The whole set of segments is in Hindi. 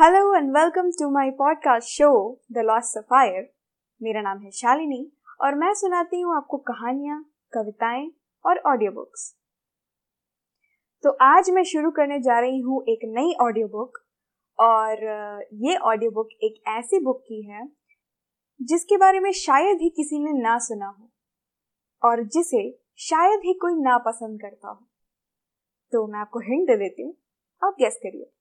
Hello and welcome to my podcast show the lost sapphire मेरा नाम है शालिनी और मैं सुनाती हूँ आपको कहानियाँ, कविताएँ और ऑडियो बुक्स तो आज मैं शुरू करने जा रही हूँ एक नई ऑडियो बुक और ये ऑडियो बुक एक ऐसी बुक की है जिसके बारे में शायद ही किसी ने ना सुना हो और जिसे शायद ही कोई ना पसंद करता हो। तो मैं आपको हिंट दे देती हूँ, आप गेस करिए।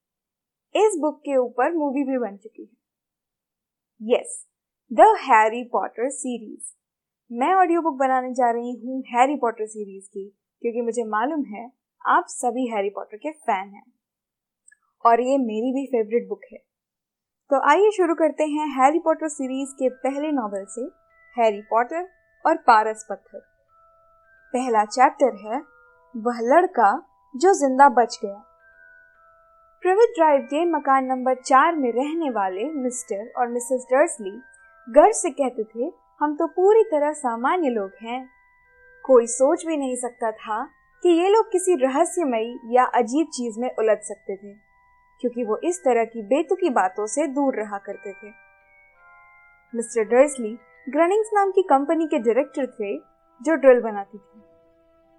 इस बुक के ऊपर मूवी भी बन चुकी है। Yes the Harry Potter series मैं ऑडियो बुक बनाने जा रही हूँ हैरी पॉटर सीरीज़ की, क्योंकि मुझे मालूम है आप सभी हैरी पॉटर के फ़ैन हैं। और ये मेरी भी फेवरेट बुक है। तो आइए शुरू करते हैं हैरी पॉटर सीरीज़ के पहले नॉवल से हैरी पॉटर और पारस पत्थर पहला चैप्टर है, वह लड़का जो ज़िंदा बच गया। प्रिविट ड्राइव के मकान नंबर चार में रहने वाले मिस्टर और मिसेस डर्सली गर्व से कहते थे, हम तो पूरी तरह सामान्य लोग हैं। कोई सोच भी नहीं सकता था कि ये लोग किसी रहस्यमयी या अजीब चीज़ में उलझ सकते थे, क्योंकि वो इस तरह की बेतुकी बातों से दूर रहा करते थे। मिस्टर डर्सली ग्रनिंग्स नाम की कंपनी के डायरेक्टर थे, जो ड्रिल बनाती थी।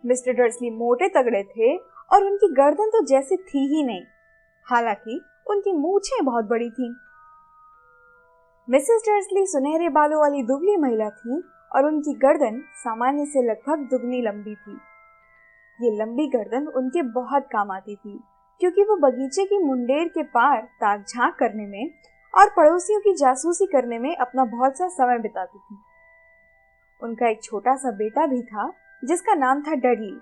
मिस्टर डर्सली मोटे तगड़े थे और उनकी गर्दन तो जैसे थी ही नहीं। हालाँकि उनकी मूछें बहुत बड़ी थीं। मिसेस डर्सली सुनहरे बालों वाली दुबली महिला थी और उनकी गर्दन सामान्य से लगभग दुगनी लंबी थी ये लंबी गर्दन उनके बहुत काम आती थी, क्योंकि वो बगीचे की मुंडेर के पार ताक झाँक करने में और पड़ोसियों की जासूसी करने में अपना बहुत सा समय बिताती थी उनका एक छोटा सा बेटा भी था, जिसका नाम था डडली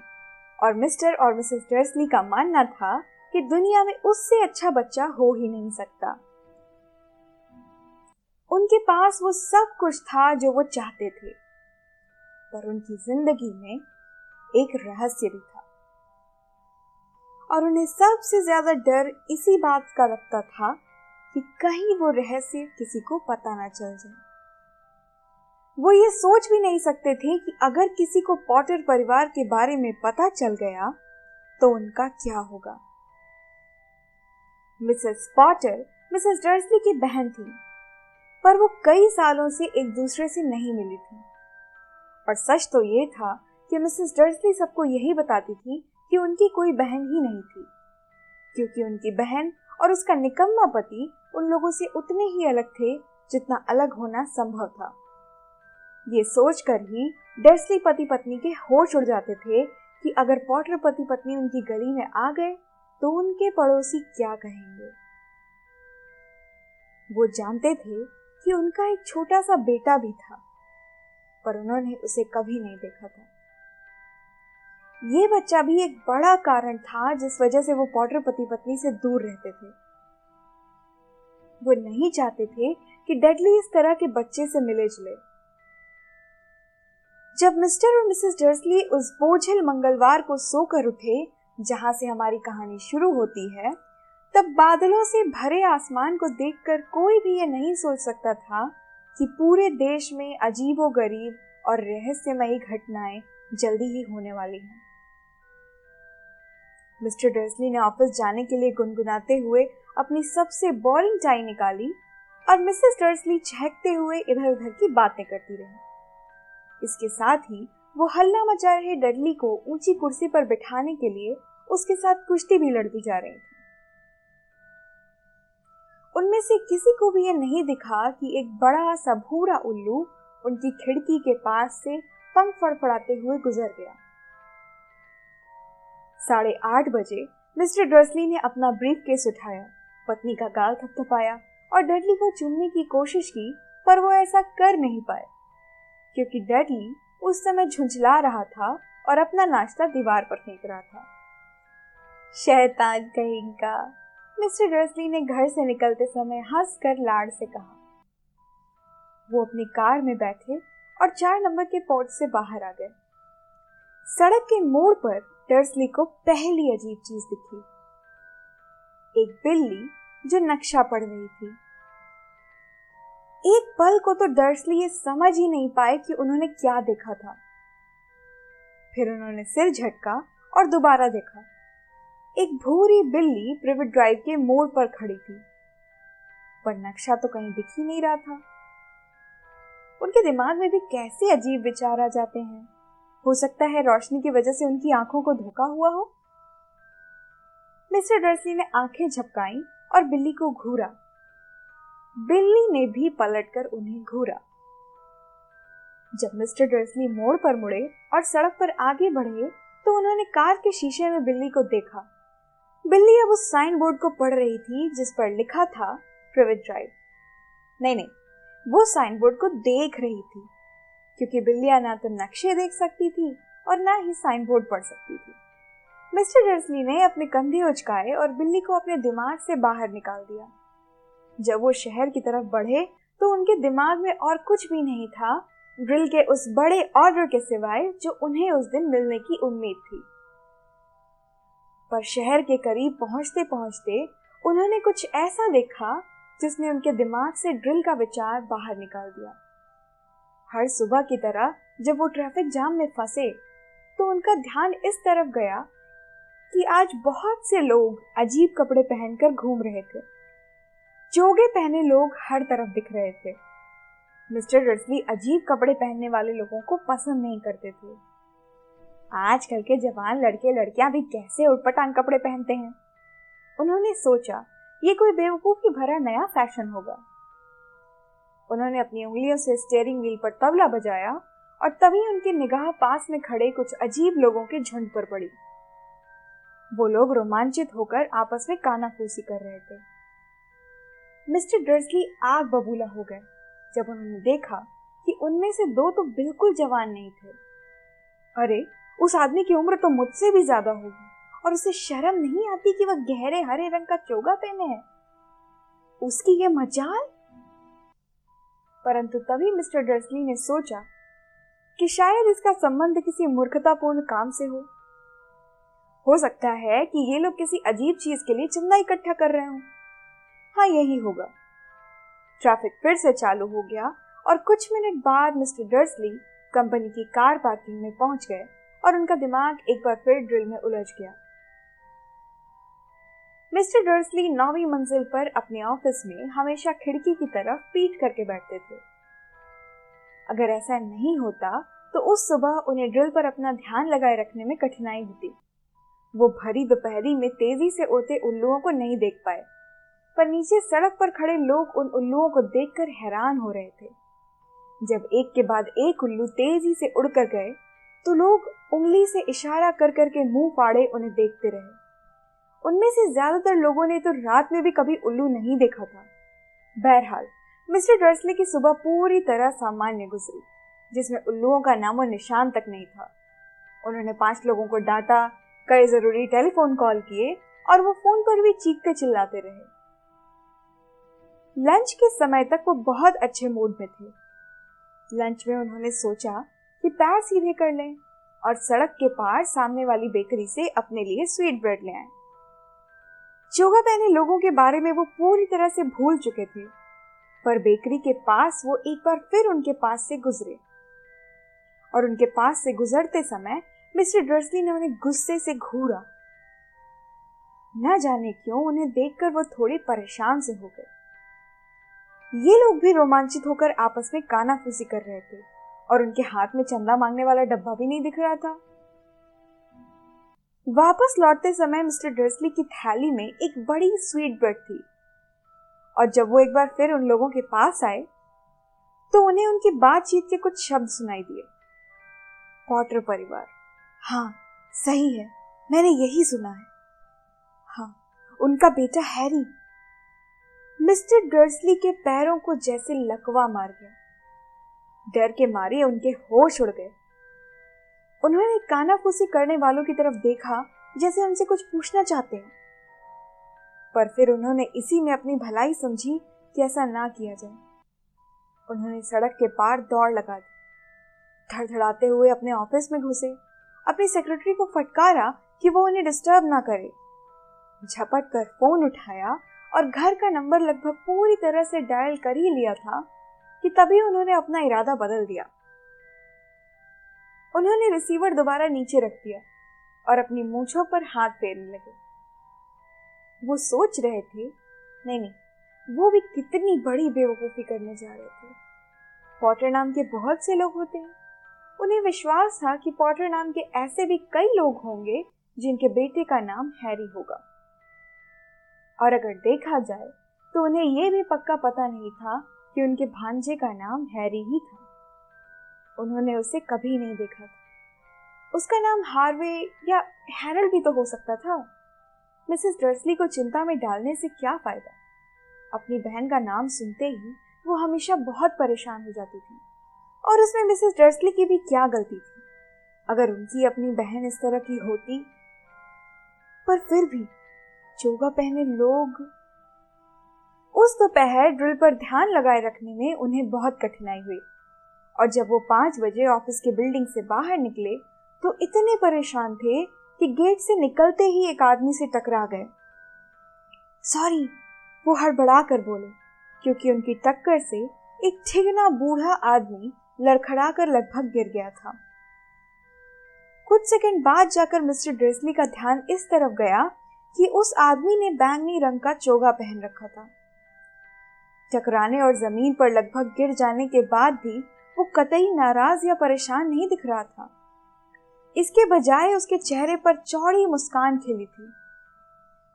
और मिस्टर और मिसेस डर्सली का मानना था कि दुनिया में उससे अच्छा बच्चा हो ही नहीं सकता। उनके पास वो सब कुछ था जो वो चाहते थे, पर उनकी ज़िंदगी में एक रहस्य भी था। और उन्हें सबसे ज़्यादा डर इसी बात का लगता था कि कहीं वो रहस्य किसी को पता ना चल जाए। वो ये सोच भी नहीं सकते थे कि अगर किसी को पॉटर परिवार के बारे में पता चल गया तो उनका क्या होगा। मिसेस पॉटर, मिसेस डर्सली की बहन थी, पर वो कई सालों से एक दूसरे से नहीं मिली थी। और सच तो ये था कि मिसेस डर्सली सबको यही बताती थी कि उनकी कोई बहन ही नहीं थी, क्योंकि उनकी बहन और उसका निकम्मा पति उन लोगों से उतने ही अलग थे जितना अलग होना संभव था। ये सोचकर ही डर्सली पति पत्नी के होश उड़ जाते थे कि अगर पॉटर पति पत्नी उनकी गली में आ गए तो उनके पड़ोसी क्या कहेंगे? वो जानते थे कि उनका एक छोटा सा बेटा भी था, पर उन्होंने उसे कभी नहीं देखा था। ये बच्चा भी एक बड़ा कारण था जिस वजह से वो पॉटर पति पत्नी से दूर रहते थे। वो नहीं चाहते थे कि डेडली इस तरह के बच्चे से मिले जुले। जब मिस्टर और मिसेस डर्सली उस बोझल मंगलवार को सोकर उठे जहाँ से हमारी कहानी शुरू होती है, तब बादलों से भरे आसमान को देखकर कोई भी ये नहीं सोच सकता था कि पूरे देश में अजीबो गरीब और रहस्यमयी घटनाएँ जल्दी ही होने वाली हैं। मिस्टर डर्सली ने ऑफ़िस जाने के लिए गुनगुनाते हुए अपनी सबसे बोरिंग टाई निकाली और मिसेस डर्सली चहकते हुए इधर उधर की बातें करती रही। इसके साथ ही वो हल्ला मचा रहे डडली को ऊँची कुर्सी पर बिठाने के लिए उसके साथ कुश्ती भी लड़ती जा रही थी। उनमें से किसी को भी यह नहीं दिखा कि एक बड़ा सा भूरा उल्लू उनकी खिड़की के पास से पंख फड़फड़ाते हुए गुजर गया। साढ़े आठ बजे मिस्टर ड्रसली ने अपना ब्रीफ केस उठाया, पत्नी का गाल थपथपाया और डडली को चुनने की कोशिश की, पर वो ऐसा कर नहीं पाए, क्योंकि डडली उस समय झुंझला रहा था और अपना नाश्ता दीवार पर फेंक रहा था। शैतान कहेगा, मिस्टर डर्सली ने घर से निकलते समय हंस कर लाड़ से कहा। वो अपनी कार में बैठे और चार नंबर के पोर्ट से बाहर आ गए। सड़क के मोड़ पर डर्सली को पहली अजीब चीज़ दिखी। एक बिल्ली जो नक्शा पढ़ रही थी। एक पल को तो डर्सली ये समझ ही नहीं पाए कि उन्होंने क्या देखा था। फिर उन्होंने सिर झटका और दोबारा देखा। एक भूरी बिल्ली प्रिवेट ड्राइव के मोड़ पर खड़ी थी। पर नक्शा तो कहीं दिख ही नहीं रहा था। उनके दिमाग में भी कैसे अजीब विचार आ जाते हैं। हो सकता है रोशनी की वजह से उनकी आँखों को धोखा हुआ हो। मिस्टर डर्सली ने आँखें झपकाई और बिल्ली को घूरा। बिल्ली ने भी पलटकर उन्हें घूरा। जब मिस्टर डर्सली मोड़ पर मुड़े और सड़क पर आगे बढ़े तो उन्होंने कार के शीशे में बिल्ली को देखा। बिल्ली अब उस साइन बोर्ड को पढ़ रही थी, जिस पर लिखा था प्रिवेट ड्राइव नहीं नहीं, वो साइन बोर्ड को देख रही थी, क्योंकि बिल्लियाँ ना तो नक्शे देख सकती थी और ना ही साइन बोर्ड पढ़ सकती थी। मिस्टर डर्सली ने अपने कंधे उचकाए और बिल्ली को अपने दिमाग से बाहर निकाल दिया। जब वो शहर की तरफ़ बढ़े तो उनके दिमाग में और कुछ भी नहीं था ड्रिल के उस बड़े ऑर्डर के सिवाय जो उन्हें उस दिन मिलने की उम्मीद थी। पर शहर के करीब पहुँचते पहुँचते उन्होंने कुछ ऐसा देखा, जिसने उनके दिमाग से ड्रिल का विचार बाहर निकाल दिया। हर सुबह की तरह जब वो ट्रैफ़िक जाम में फंसे तो उनका ध्यान इस तरफ़ गया कि आज बहुत से लोग अजीब कपड़े पहनकर घूम रहे थे। चोगे पहने लोग हर तरफ़ दिख रहे थे। मिस्टर रसली अजीब कपड़े पहनने वाले लोगों को पसंद नहीं करते थे। आजकल के जवान लड़के लड़कियाँ भी कैसे उटपटांग कपड़े पहनते हैं? उन्होंने सोचा, ये कोई बेवकूफ़ी भरा नया फ़ैशन होगा। उन्होंने अपनी उंगलियों से स्टेयरिंग व्हील पर तबला बजाया और तभी उनकी निगाह पास में खड़े कुछ अजीब लोगों के झुंड पर पड़ी। वो लोग रोमांचित होकर आपस में कानाफूसी कर रहे थे। मिस्टर डर्सली आग बबूला हो गए, जब उन्होंने देखा कि उनमें से दो तो बिल्कुल जवान नहीं थे। अरे, उस आदमी की उम्र तो मुझसे भी ज़्यादा होगी, और उसे शर्म नहीं आती कि वह गहरे हरे रंग का चोगा पहने है। उसकी ये मजाल? परंतु तभी मिस्टर डर्सली ने सोचा कि शायद इसका संबंध किसी मूर्खतापूर्ण काम से हो। हो सकता है कि ये लोग किसी अजीब चीज़ के लिए चंदा इकट्ठा कर रहे हो। हाँ यही होगा। ट्रैफ़िक फिर से चालू हो गया और कुछ मिनट बाद मिस्टर डर्सली कंपनी की कार पार्किंग में पहुँच गए और उनका दिमाग एक बार फिर ड्रिल में उलझ गया। मिस्टर डर्सली नौवीं मंजिल पर अपने ऑफ़िस में हमेशा खिड़की की तरफ़ पीट करके बैठते थे। अगर ऐसा नहीं होता तो उस सुबह उन्हें ड्रिल पर अपना ध्यान लगाए रखने में कठिनाई होती। वो भरी दोपहरी में तेज़ी से उड़ते उल्लुओं को नहीं देख पाए। पर नीचे सड़क पर खड़े लोग उन उल्लुओं को देखकर हैरान हो रहे थे। जब एक के बाद एक उल्लू तेज़ी से उड़कर गए तो लोग उंगली से इशारा कर करके मुँह फाड़े उन्हें देखते रहे। उनमें से ज़्यादातर लोगों ने तो रात में भी कभी उल्लू नहीं देखा था। बहरहाल, मिस्टर ड्रेसले की सुबह पूरी तरह सामान्य गुजरी, जिसमें उल्लुओं का नामो निशान तक नहीं था। उन्होंने पाँच लोगों को डांटा, कई ज़रूरी टेलीफोन कॉल किए और वो फ़ोन पर भी चीखते चिल्लाते रहे। लंच के समय तक वो बहुत अच्छे मूड में थे। लंच में उन्होंने सोचा कि पैर सीधे कर लें और सड़क के पार सामने वाली बेकरी से अपने लिए स्वीट ब्रेड ले आए। चोगा पहने लोगों के बारे में वो पूरी तरह से भूल चुके थे, पर बेकरी के पास वो एक बार फिर उनके पास से गुजरे। और उनके पास से गुजरते समय मिस्टर ड्रसली ने उन्हें गुस्से से घूरा। न जाने क्यों उन्हें देखकर वो थोड़े परेशान से हो गए। ये लोग भी रोमांचित होकर आपस में कानाफूसी कर रहे थे, और उनके हाथ में चंदा मांगने वाला डब्बा भी नहीं दिख रहा था। वापस लौटते समय मिस्टर ड्रेसली की थैली में एक बड़ी स्वीट ब्रेड थी, और जब वो एक बार फिर उन लोगों के पास आए तो उन्हें उनकी बातचीत के कुछ शब्द सुनाई दिए। पॉटर परिवार। हाँ सही है, मैंने यही सुना है। हाँ उनका बेटा हैरी। मिस्टर डर्सली के पैरों को जैसे लकवा मार गया। डर के मारे उनके होश उड़ गए। उन्होंने कानाफूसी करने वालों की तरफ़ देखा, जैसे उनसे कुछ पूछना चाहते हैं। पर फिर उन्होंने इसी में अपनी भलाई समझी कि ऐसा ना किया जाए। उन्होंने सड़क के पार दौड़ लगा दी। धड़धड़ाते हुए अपने ऑफ़िस में घुसे। अपनी सेक्रेटरी को फटकारा कि वो उन्हें डिस्टर्ब ना करे। झपट कर फ़ोन उठाया और घर का नंबर लगभग पूरी तरह से डायल कर ही लिया था कि तभी उन्होंने अपना इरादा बदल दिया। उन्होंने रिसीवर दोबारा नीचे रख दिया और अपनी मूछों पर हाथ फेरने लगे। वो सोच रहे थे, नहीं नहीं, वो भी कितनी बड़ी बेवकूफ़ी करने जा रहे थे। पॉटर नाम के बहुत से लोग होते हैं। उन्हें विश्वास था कि पॉटर नाम के ऐसे भी कई लोग होंगे जिनके बेटे का नाम हैरी होगा। और अगर देखा जाए तो उन्हें यह भी पक्का पता नहीं था कि उनके भांजे का नाम हैरी ही था। उन्होंने उसे कभी नहीं देखा था। उसका नाम हार्वे या हैरल भी तो हो सकता था। मिसेस डर्सली को चिंता में डालने से क्या फ़ायदा? अपनी बहन का नाम सुनते ही वो हमेशा बहुत परेशान हो जाती थी। और उसमें मिसेस डर्सली की भी क्या गलती थी? अगर उनकी अपनी बहन इस तरह की होती, पर फिर भी चोगा पहने लोग। उस दोपहर ड्रिल पर ध्यान लगाए रखने में उन्हें बहुत कठिनाई हुई। और जब वो पाँच बजे ऑफ़िस के बिल्डिंग से बाहर निकले तो इतने परेशान थे कि गेट से निकलते ही एक आदमी से टकरा गए। सॉरी, वो हड़बड़ा कर बोले, क्योंकि उनकी टक्कर से एक ठिगना बूढ़ा आदमी लड़खड़ा कर लगभग गिर गया था। कुछ सेकंड बाद जाकर मिस्टर ड्रेसली का ध्यान इस तरफ़ गया कि उस आदमी ने बैंगनी रंग का चोगा पहन रखा था। टकराने और ज़मीन पर लगभग गिर जाने के बाद भी वो कतई नाराज़ या परेशान नहीं दिख रहा था। इसके बजाय उसके चेहरे पर चौड़ी मुस्कान खिली थी।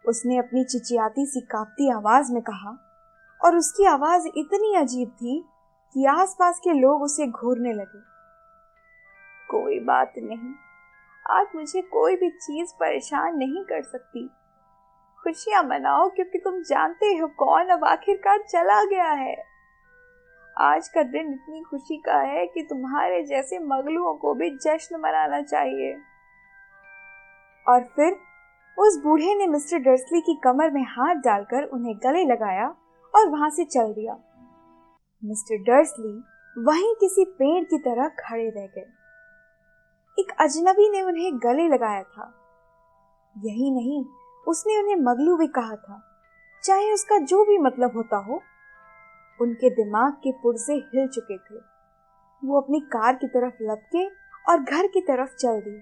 उसने अपनी चिचियाती सी कांपती आवाज़ में कहा, और उसकी आवाज़ इतनी अजीब थी कि आसपास के लोग उसे घूरने लगे। कोई बात नहीं, आज मुझे कोई भी चीज़ परेशान नहीं कर सकती। खुशियाँ मनाओ क्योंकि तुम जानते हो कौन अब आखिरकार चला गया है। आज का दिन इतनी खुशी का है कि तुम्हारे जैसे मगलुओं को भी जश्न मनाना चाहिए। और फिर उस बूढ़े ने मिस्टर डर्सली की कमर में हाथ डालकर उन्हें गले लगाया और वहाँ से चल दिया। मिस्टर डर्सली वहीं किसी पेड़ की तरह खड़े रह गए। एक अजनबी ने उन्हें गले लगाया था। यही नहीं उसने उन्हें मगलू भी कहा था। चाहे उसका जो भी मतलब होता हो, उनके दिमाग के पुर्जे हिल चुके थे। वो अपनी कार की तरफ़ लपके और घर की तरफ़ चल दिए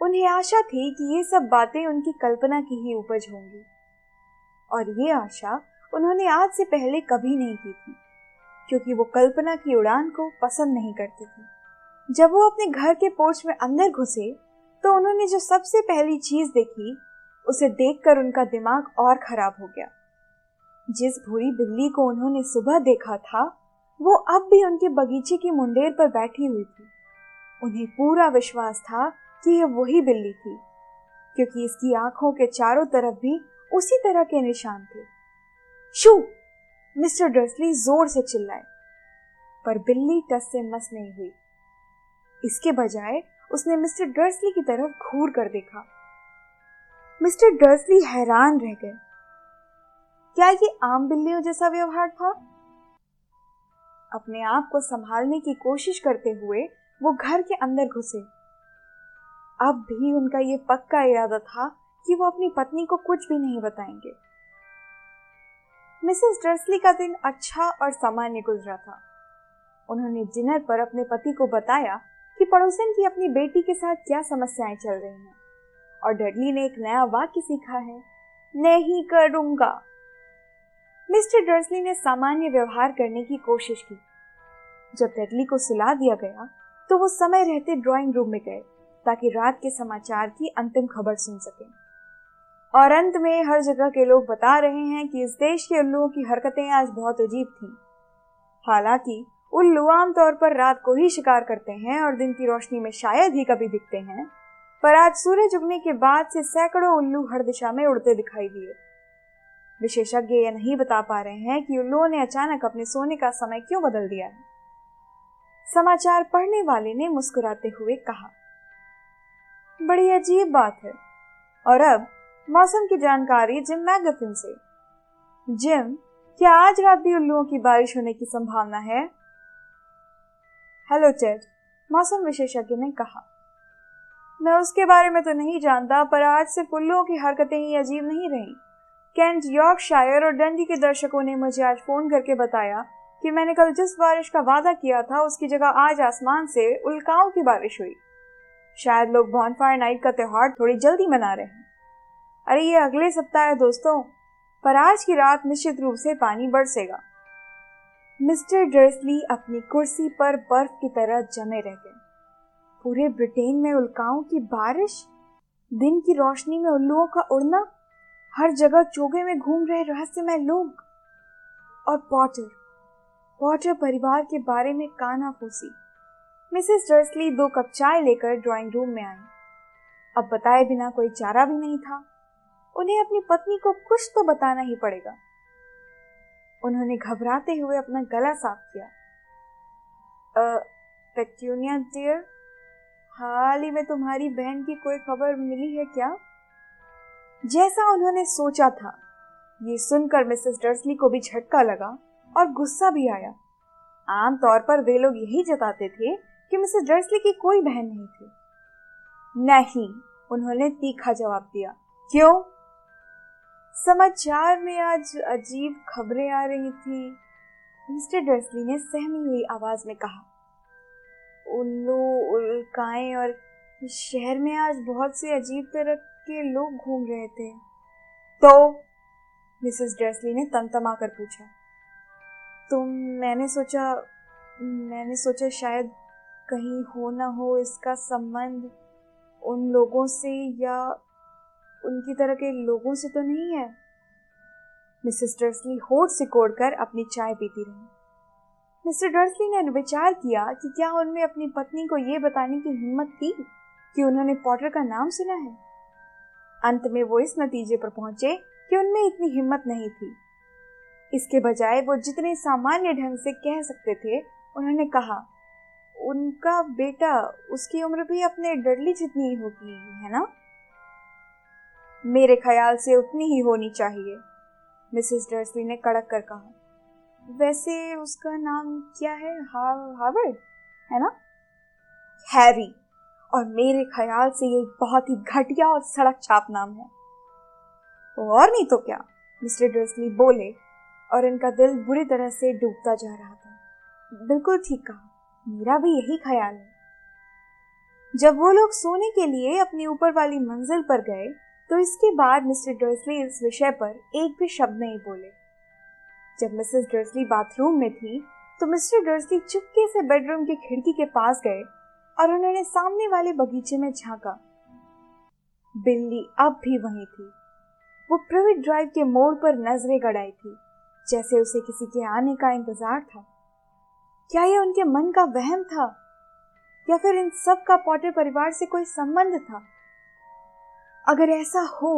उन्हें आशा थी कि ये सब बातें उनकी कल्पना की ही उपज होंगी। और ये आशा उन्होंने आज से पहले कभी नहीं की थी, क्योंकि वो कल्पना की उड़ान को पसंद नहीं करते थे। जब वो अपने घर के पोर्च में अंदर घुसे तो उन्होंने जो सबसे पहली चीज़ देखी उसे देखकर उनका दिमाग और खराब हो गया। जिस भूरी बिल्ली को उन्होंने सुबह देखा था, वो अब भी उनके बगीचे की मुंडेर पर बैठी हुई थी। उन्हें पूरा विश्वास था कि यह वही बिल्ली थी, क्योंकि इसकी आँखों के चारों तरफ़ भी उसी तरह के निशान थे। शू! मिस्टर डर्सली ज़ोर से चिल्लाए, पर बिल्ली टस से मस नहीं हुई। इसके बजाय उसने मिस्टर डर्सली की तरफ़ घूर कर देखा। मिस्टर डर्सली हैरान रह गए। क्या ये आम बिल्लियों जैसा व्यवहार था? अपने आप को संभालने की कोशिश करते हुए वो घर के अंदर घुसे। अब भी उनका ये पक्का इरादा था कि वो अपनी पत्नी को कुछ भी नहीं बताएँगे। मिसेस डर्सली का दिन अच्छा और सामान्य गुजरा था। उन्होंने डिनर पर अपने पति को बताया कि पड़ोसन की अपनी बेटी के साथ क्या समस्याएँ चल रही हैं। और डडली ने एक नया वाक्य सीखा है, नहीं करूँगा. मिस्टर डर्सली ने सामान्य व्यवहार करने की कोशिश की। जब डडली को सुला दिया गया तो वो समय रहते ड्राइंग रूम में गए, ताकि रात के समाचार की अंतिम खबर सुन सकें। और अंत में हर जगह के लोग बता रहे हैं कि इस देश के उल्लुओं की हरकतें आज बहुत अजीब थी। हालाँकि, उल्लू आमतौर पर रात को ही शिकार करते हैं और दिन की रोशनी में शायद ही कभी दिखते हैं। पर आज सूरज उगने के बाद से सैकड़ों उल्लू हर दिशा में उड़ते दिखाई दिए। विशेषज्ञ यह नहीं बता पा रहे हैं कि उल्लुओं ने अचानक अपने सोने का समय क्यों बदल दिया है। समाचार पढ़ने वाले ने मुस्कुराते हुए कहा, बड़ी अजीब बात है। और अब, मौसम की जानकारी जिम मैगफिन से। जिम, क्या आज रात भी उल्लुओं की बारिश होने की संभावना है? हेलो टेड मौसम विशेषज्ञ ने कहा। मैं उसके बारे में तो नहीं जानता, पर आज से उल्लुओं की हरकतें ही अजीब नहीं रही। कैंट यॉर्कशायर और डंडी के दर्शकों ने मुझे आज फ़ोन करके बताया कि मैंने कल जिस बारिश का वादा किया था, उसकी जगह आज आसमान से उल्काओं की बारिश हुई। शायद लोग बॉनफायर नाइट का त्योहार थोड़ी जल्दी मना रहे हैं। अरे ये अगले सप्ताह है दोस्तों, पर आज की रात निश्चित रूप से पानी बरसेगा। मिस्टर डर्सली अपनी कुर्सी पर बर्फ़ की तरह जमे रह गए पूरे ब्रिटेन में उल्काओं की बारिश, दिन की रोशनी में उल्लुओं का उड़ना, हर जगह चोगे में घूम रहे रहस्यमय लोग और पॉटर। पॉटर परिवार के बारे में काना फूसी मिसेस डर्सली दो कप चाय लेकर ड्राइंग रूम में आई। अब बताए बिना कोई चारा भी नहीं था। उन्हें अपनी पत्नी को कुछ तो बताना ही पड़ेगा। उन्होंने घबराते हुए अपना गला साफ़ किया। पेट्यूनिया डियर हाल ही में तुम्हारी बहन की कोई खबर मिली है क्या? जैसा उन्होंने सोचा था। ये सुनकर मिसेस डर्सली को भी झटका लगा और गुस्सा भी आया। आमतौर पर वे लोग यही जताते थे कि मिसेस डर्सली की कोई बहन नहीं थी। नहीं, उन्होंने तीखा जवाब दिया। क्यों? समाचार में आज अजीब खबरें आ रही थी। मिस्टर डर्सली ने सहमी हुई आवाज़ में कहा उल्लू, उल्काएँ और शहर में आज बहुत से अजीब तरह के लोग घूम रहे थे। तो मिसेस डर्सली ने तमतमा कर पूछा तो मैंने सोचा मैंने सोचा शायद कहीं हो ना हो इसका संबंध उन लोगों से या उनकी तरह के लोगों से तो नहीं है? मिसेस डर्सली होठ सिकोड़ कर अपनी चाय पीती रही। मिस्टर डर्सली ने विचार किया कि क्या उनमें अपनी पत्नी को यह बताने की हिम्मत थी कि उन्होंने पॉटर का नाम सुना है। अंत में वो इस नतीजे पर पहुँचे कि उनमें इतनी हिम्मत नहीं थी। इसके बजाय वो जितने सामान्य ढंग से कह सकते थे, उन्होंने कहा, उनका बेटा उसकी उम्र भी अपने डरली जितनी ही होगी है ना? मेरे ख्याल से उतनी ही होनी चाहिए, मिसेस डर्सली ने कड़क कर कहा। वैसे उसका नाम क्या है? हार्वर्ड, है ना? हैरी। और मेरे ख्याल से ये बहुत ही घटिया और सड़क छाप नाम है। और नहीं तो क्या? मिस्टर डर्सली बोले और इनका दिल बुरी तरह से डूबता जा रहा था। बिल्कुल ठीक कहा। मेरा भी यही ख्याल है। जब वो लोग सोने के लिए अपनी ऊपर वाली मंजिल पर गए तो इसके बाद मिस्टर ड्रेसली इस विषय पर एक भी शब्द नहीं बोले। जब मिसेस डर्सली बाथरूम में थी तो मिस्टर डर्सली चुपके से बेडरूम की खिड़की के पास गए और उन्होंने सामने वाले बगीचे में झांका। बिल्ली अब भी वहीं थी। वो प्रिविट ड्राइव के मोड़ पर नज़रें गड़ाई थी, जैसे उसे किसी के आने का इंतज़ार था। क्या यह उनके मन का वहम था? या फिर इन सब का पॉटर परिवार से कोई संबंध था? अगर ऐसा हो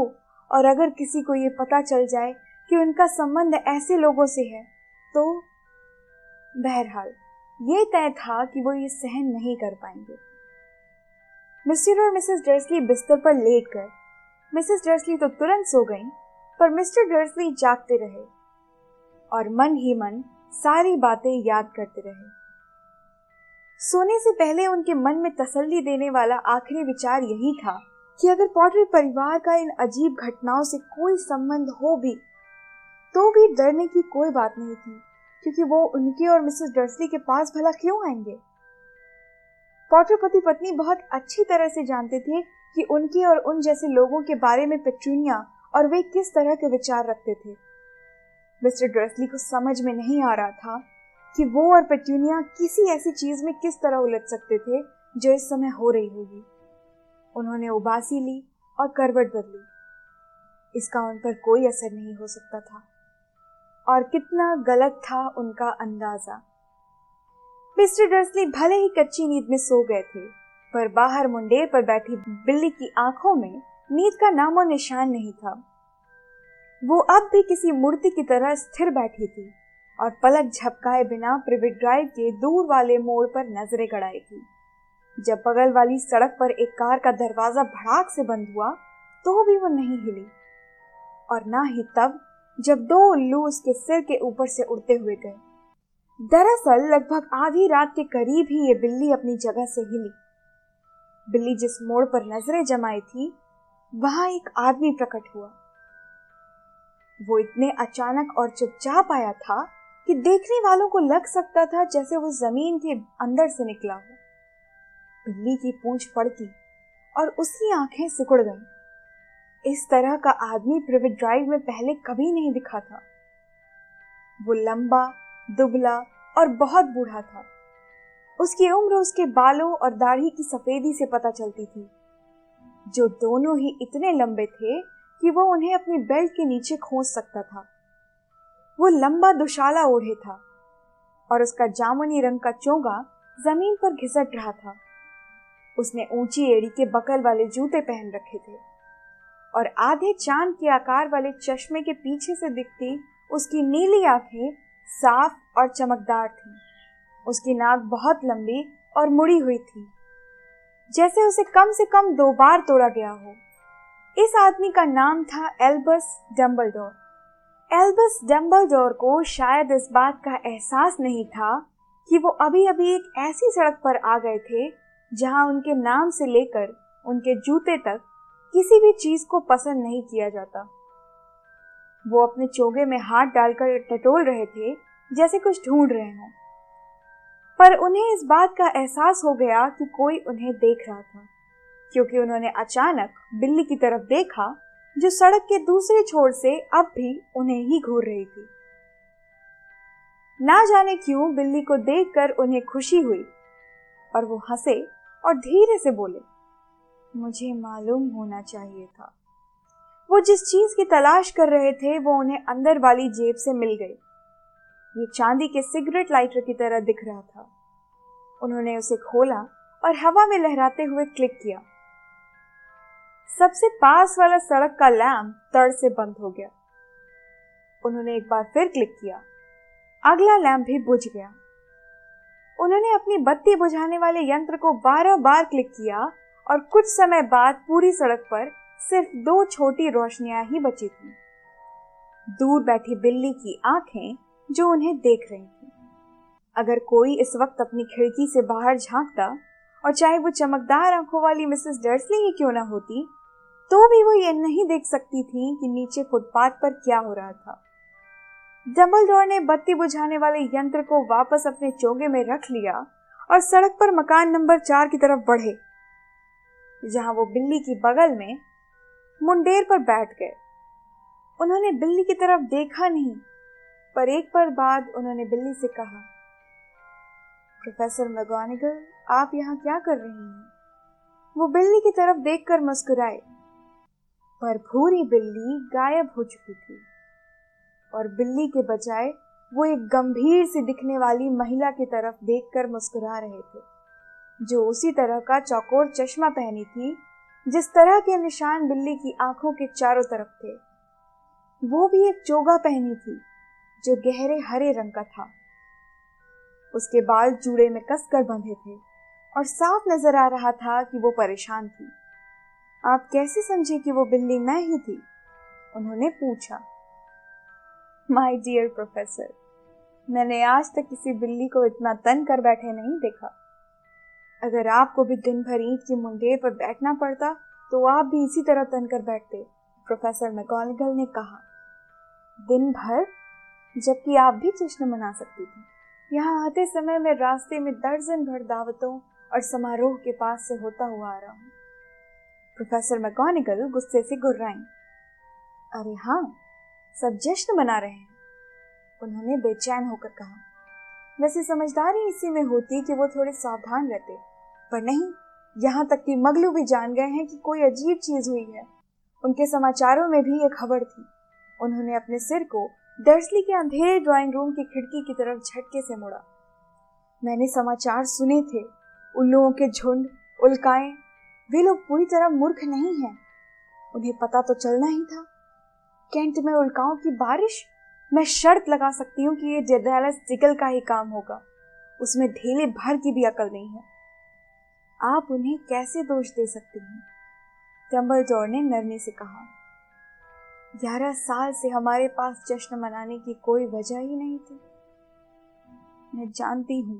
और अगर किसी को यह पता चल जाए कि उनका संबंध ऐसे लोगों से है। तो बहरहाल ये तय था कि वो ये सहन नहीं कर पाएँगे। मिस्टर और मिसेस डर्सली बिस्तर पर लेट कर मिसेस डर्सली तो तुरंत सो गईं, पर मिस्टर डर्सली जागते रहे और मन ही मन सारी बातें याद करते रहे। सोने से पहले उनके मन में तसल्ली देने वाला आखिरी विचार यही था कि अगर पॉटर परिवार का इन अजीब घटनाओं से कोई संबंध हो भी तो भी डरने की कोई बात नहीं थी, क्योंकि वो उनके और मिसेस डर्सली के पास भला क्यों आएँगे? पॉटर पति पत्नी बहुत अच्छी तरह से जानते थे कि उनके और उन जैसे लोगों के बारे में पेट्रूनिया और वे किस तरह के विचार रखते थे। मिस्टर ड्रेसली को समझ में नहीं आ रहा था कि वो और पेट्यूनिया किसी ऐसी चीज़ में किस तरह उलझ सकते थे जो इस समय हो रही होगी। उन्होंने उबासी ली और करवट बदली। इसका उन पर कोई असर नहीं हो सकता था। और कितना गलत था उनका अंदाज़ा। मिस्टर डर्सली भले ही कच्ची नींद में सो गए थे, पर बाहर मुंडेर पर बैठी बिल्ली की आँखों में नींद का नामो निशान नहीं था। वो अब भी किसी मूर्ति की तरह स्थिर बैठी थी और पलक झपकाए बिना प्रिविट ड्राइव के दूर वाले मोड़ पर नज़रें गड़ाई थी। जब बगल वाली सड़क पर एक कार का दरवाज़ा भड़ाक से बंद हुआ तो भी वो नहीं हिली। और ना ही तब जब दो उल्लू उसके सिर के ऊपर से उड़ते हुए गए। दरअसल, लगभग आधी रात के करीब ही ये बिल्ली अपनी जगह से हिली। बिल्ली जिस मोड़ पर नज़रें जमाई थी, वहाँ एक आदमी प्रकट हुआ। वो इतने अचानक और चुपचाप आया था कि देखने वालों को लग सकता था जैसे वो ज़मीन के अंदर से निकला हो। बिल्ली की पूंछ पड़ती और उसकी आँखें सिकुड़ गईं। इस तरह का आदमी प्रिवेट ड्राइव में पहले कभी नहीं दिखा था। वो लंबा, दुबला और बहुत बूढ़ा था। उसकी उम्र उसके बालों और दाढ़ी की सफेदी से पता चलती थी। जो दोनों ही इतने लंबे थे कि वो उन्हें अपनी बेल्ट के नीचे खोज सकता था। वो लंबा, दुशाला ओढ़े था और उसका जामुनी रंग का चोंगा ज़मीन पर घिसट रहा था। उसने ऊँची एड़ी के बकल वाले जूते पहन रखे थे। और आधे चाँद के आकार वाले चश्मे के पीछे से दिखती उसकी नीली आँखें साफ़ और चमकदार थीं। उसकी नाक बहुत लंबी और मुड़ी हुई थी। जैसे उसे कम से कम दो बार तोड़ा गया हो। इस आदमी का नाम था एल्बस डम्बलडोर। एल्बस डम्बलडोर को शायद इस बात का एहसास नहीं था कि वो अभी अभी एक ऐसी सड़क पर आ गए थे जहाँ उनके नाम से लेकर उनके जूते तक किसी भी चीज़ को पसंद नहीं किया जाता। वो अपने चोगे में हाथ डालकर टटोल रहे थे, जैसे कुछ ढूंढ रहे हों। पर उन्हें इस बात का एहसास हो गया कि कोई उन्हें देख रहा था, क्योंकि उन्होंने अचानक बिल्ली की तरफ़ देखा, जो सड़क के दूसरे छोर से अब भी उन्हें ही घूर रही थी। ना जाने क्यों बिल्ली को देखकर उन्हें खुशी हुई, और वो हंसे और धीरे से बोले मुझे मालूम होना चाहिए था। वो जिस चीज़ की तलाश कर रहे थे, वो उन्हें अंदर वाली जेब से मिल गई। ये चांदी के सिगरेट लाइटर की तरह दिख रहा था। उन्होंने उसे खोला और हवा में लहराते हुए क्लिक किया। सबसे पास वाला सड़क का लैम्प तड़ से बंद हो गया। उन्होंने एक बार फिर क्लिक किया। अगला लैम्प भी बुझ गया। उन्होंने अपनी बत्ती बुझाने वाले यंत्र को बारह बार क्लिक किया और कुछ समय बाद पूरी सड़क पर सिर्फ़ दो छोटी रोशनियाँ ही बची थी। दूर बैठी बिल्ली की आँखें जो उन्हें देख रही थी। अगर कोई इस वक्त अपनी खिड़की से बाहर झांकता और चाहे वो चमकदार आँखों वाली मिसेस डर्सली ही क्यों ना होती तो भी वो ये नहीं देख सकती थी कि नीचे फुटपाथ पर क्या हो रहा था। डम्बलडोर ने बत्ती बुझाने वाले यंत्र को वापस अपने चोगे में रख लिया और सड़क पर मकान नंबर चार की तरफ़ बढ़े। जहाँ वो बिल्ली की बगल में मुंडेर पर बैठ गए। उन्होंने बिल्ली की तरफ़ देखा नहीं, पर एक पर बाद उन्होंने बिल्ली से कहा, प्रोफेसर मैगोनिगल, आप यहाँ क्या कर रही हैं? वो बिल्ली की तरफ़ देखकर मुस्कुराए। पर भूरी बिल्ली गायब हो चुकी थी, और बिल्ली के बजाय वो एक गंभीर सी दिखने वाली महिला की तरफ़ देखकर मुस्कुरा रहे थे। जो उसी तरह का चौकोर चश्मा पहनी थी, जिस तरह के निशान बिल्ली की आँखों के चारों तरफ़ थे, वो भी एक चोगा पहनी थी, जो गहरे हरे रंग का था। उसके बाल चूड़े में कसकर बंधे थे और साफ़ नज़र आ रहा था कि वो परेशान थी। आप कैसे समझे कि वो बिल्ली मैं ही थी? उन्होंने पूछा। माय डियर प्रोफेसर मैंने आज तक किसी बिल्ली को इतना तन कर बैठे नहीं देखा। अगर आपको भी दिन भर ईंट की मुंडेर पर बैठना पड़ता तो आप भी इसी तरह तन कर बैठते, प्रोफेसर मैकॉनिकल ने कहा। दिन भर? जबकि आप भी जश्न मना सकती थी। यहाँ आते समय मैं रास्ते में दर्जन भर दावतों और समारोह के पास से होता हुआ आ रहा हूँ। प्रोफेसर मैकॉनिकल गुस्से से गुर्राई अरे हाँ सब जश्न मना रहे हैं। उन्होंने बेचैन होकर कहा। वैसे समझदारी इसी में होती कि वो थोड़े सावधान रहते। पर नहीं, यहाँ तक कि मगलू भी जान गए हैं कि कोई अजीब चीज़ हुई है। उनके समाचारों में भी एक खबर थी। उन्होंने अपने सिर को डर्सली के अंधेरे ड्राइंग रूम की खिड़की की तरफ़ झटके से मुड़ा। मैंने समाचार सुने थे। उल्लुओं के झुंड, उल्काएँ, वे लोग पूरी तरह मूर्ख नहीं हैं। उन्हें पता तो चलना ही था। कैंट में उल्काओं की बारिश? मैं शर्त लगा सकती हूँ कि ये जेदालस जिगल का ही काम होगा। उसमें ढेले भर की भी अकल नहीं है। आप उन्हें कैसे दोष दे सकते हैं? टम्बल ने नरमी से कहा, ग्यारह साल से हमारे पास जश्न मनाने की कोई वजह ही नहीं थी। मैं जानती हूँ,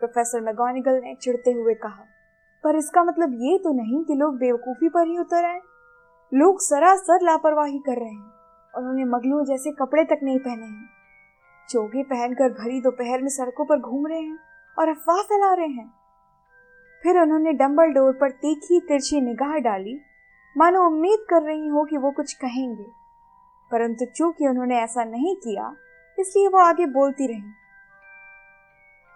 प्रोफेसर मैगोनिगल ने चिढ़ते हुए कहा, पर इसका मतलब ये तो नहीं कि लोग बेवकूफ़ी पर ही उतर आए। लोग सरासर लापरवाही कर रहे हैं और उन्होंने मगलू जैसे कपड़े तक नहीं पहने हैं। चोगे पहनकर भरी दोपहर में सड़कों पर घूम रहे हैं और अफवाह फैला रहे हैं। फिर उन्होंने डम्बल डोर पर तीखी तिरछी निगाह डाली। मानो उम्मीद कर रही हो कि वो कुछ कहेंगे। परंतु चूँकि उन्होंने ऐसा नहीं किया इसलिए वो आगे बोलती रही।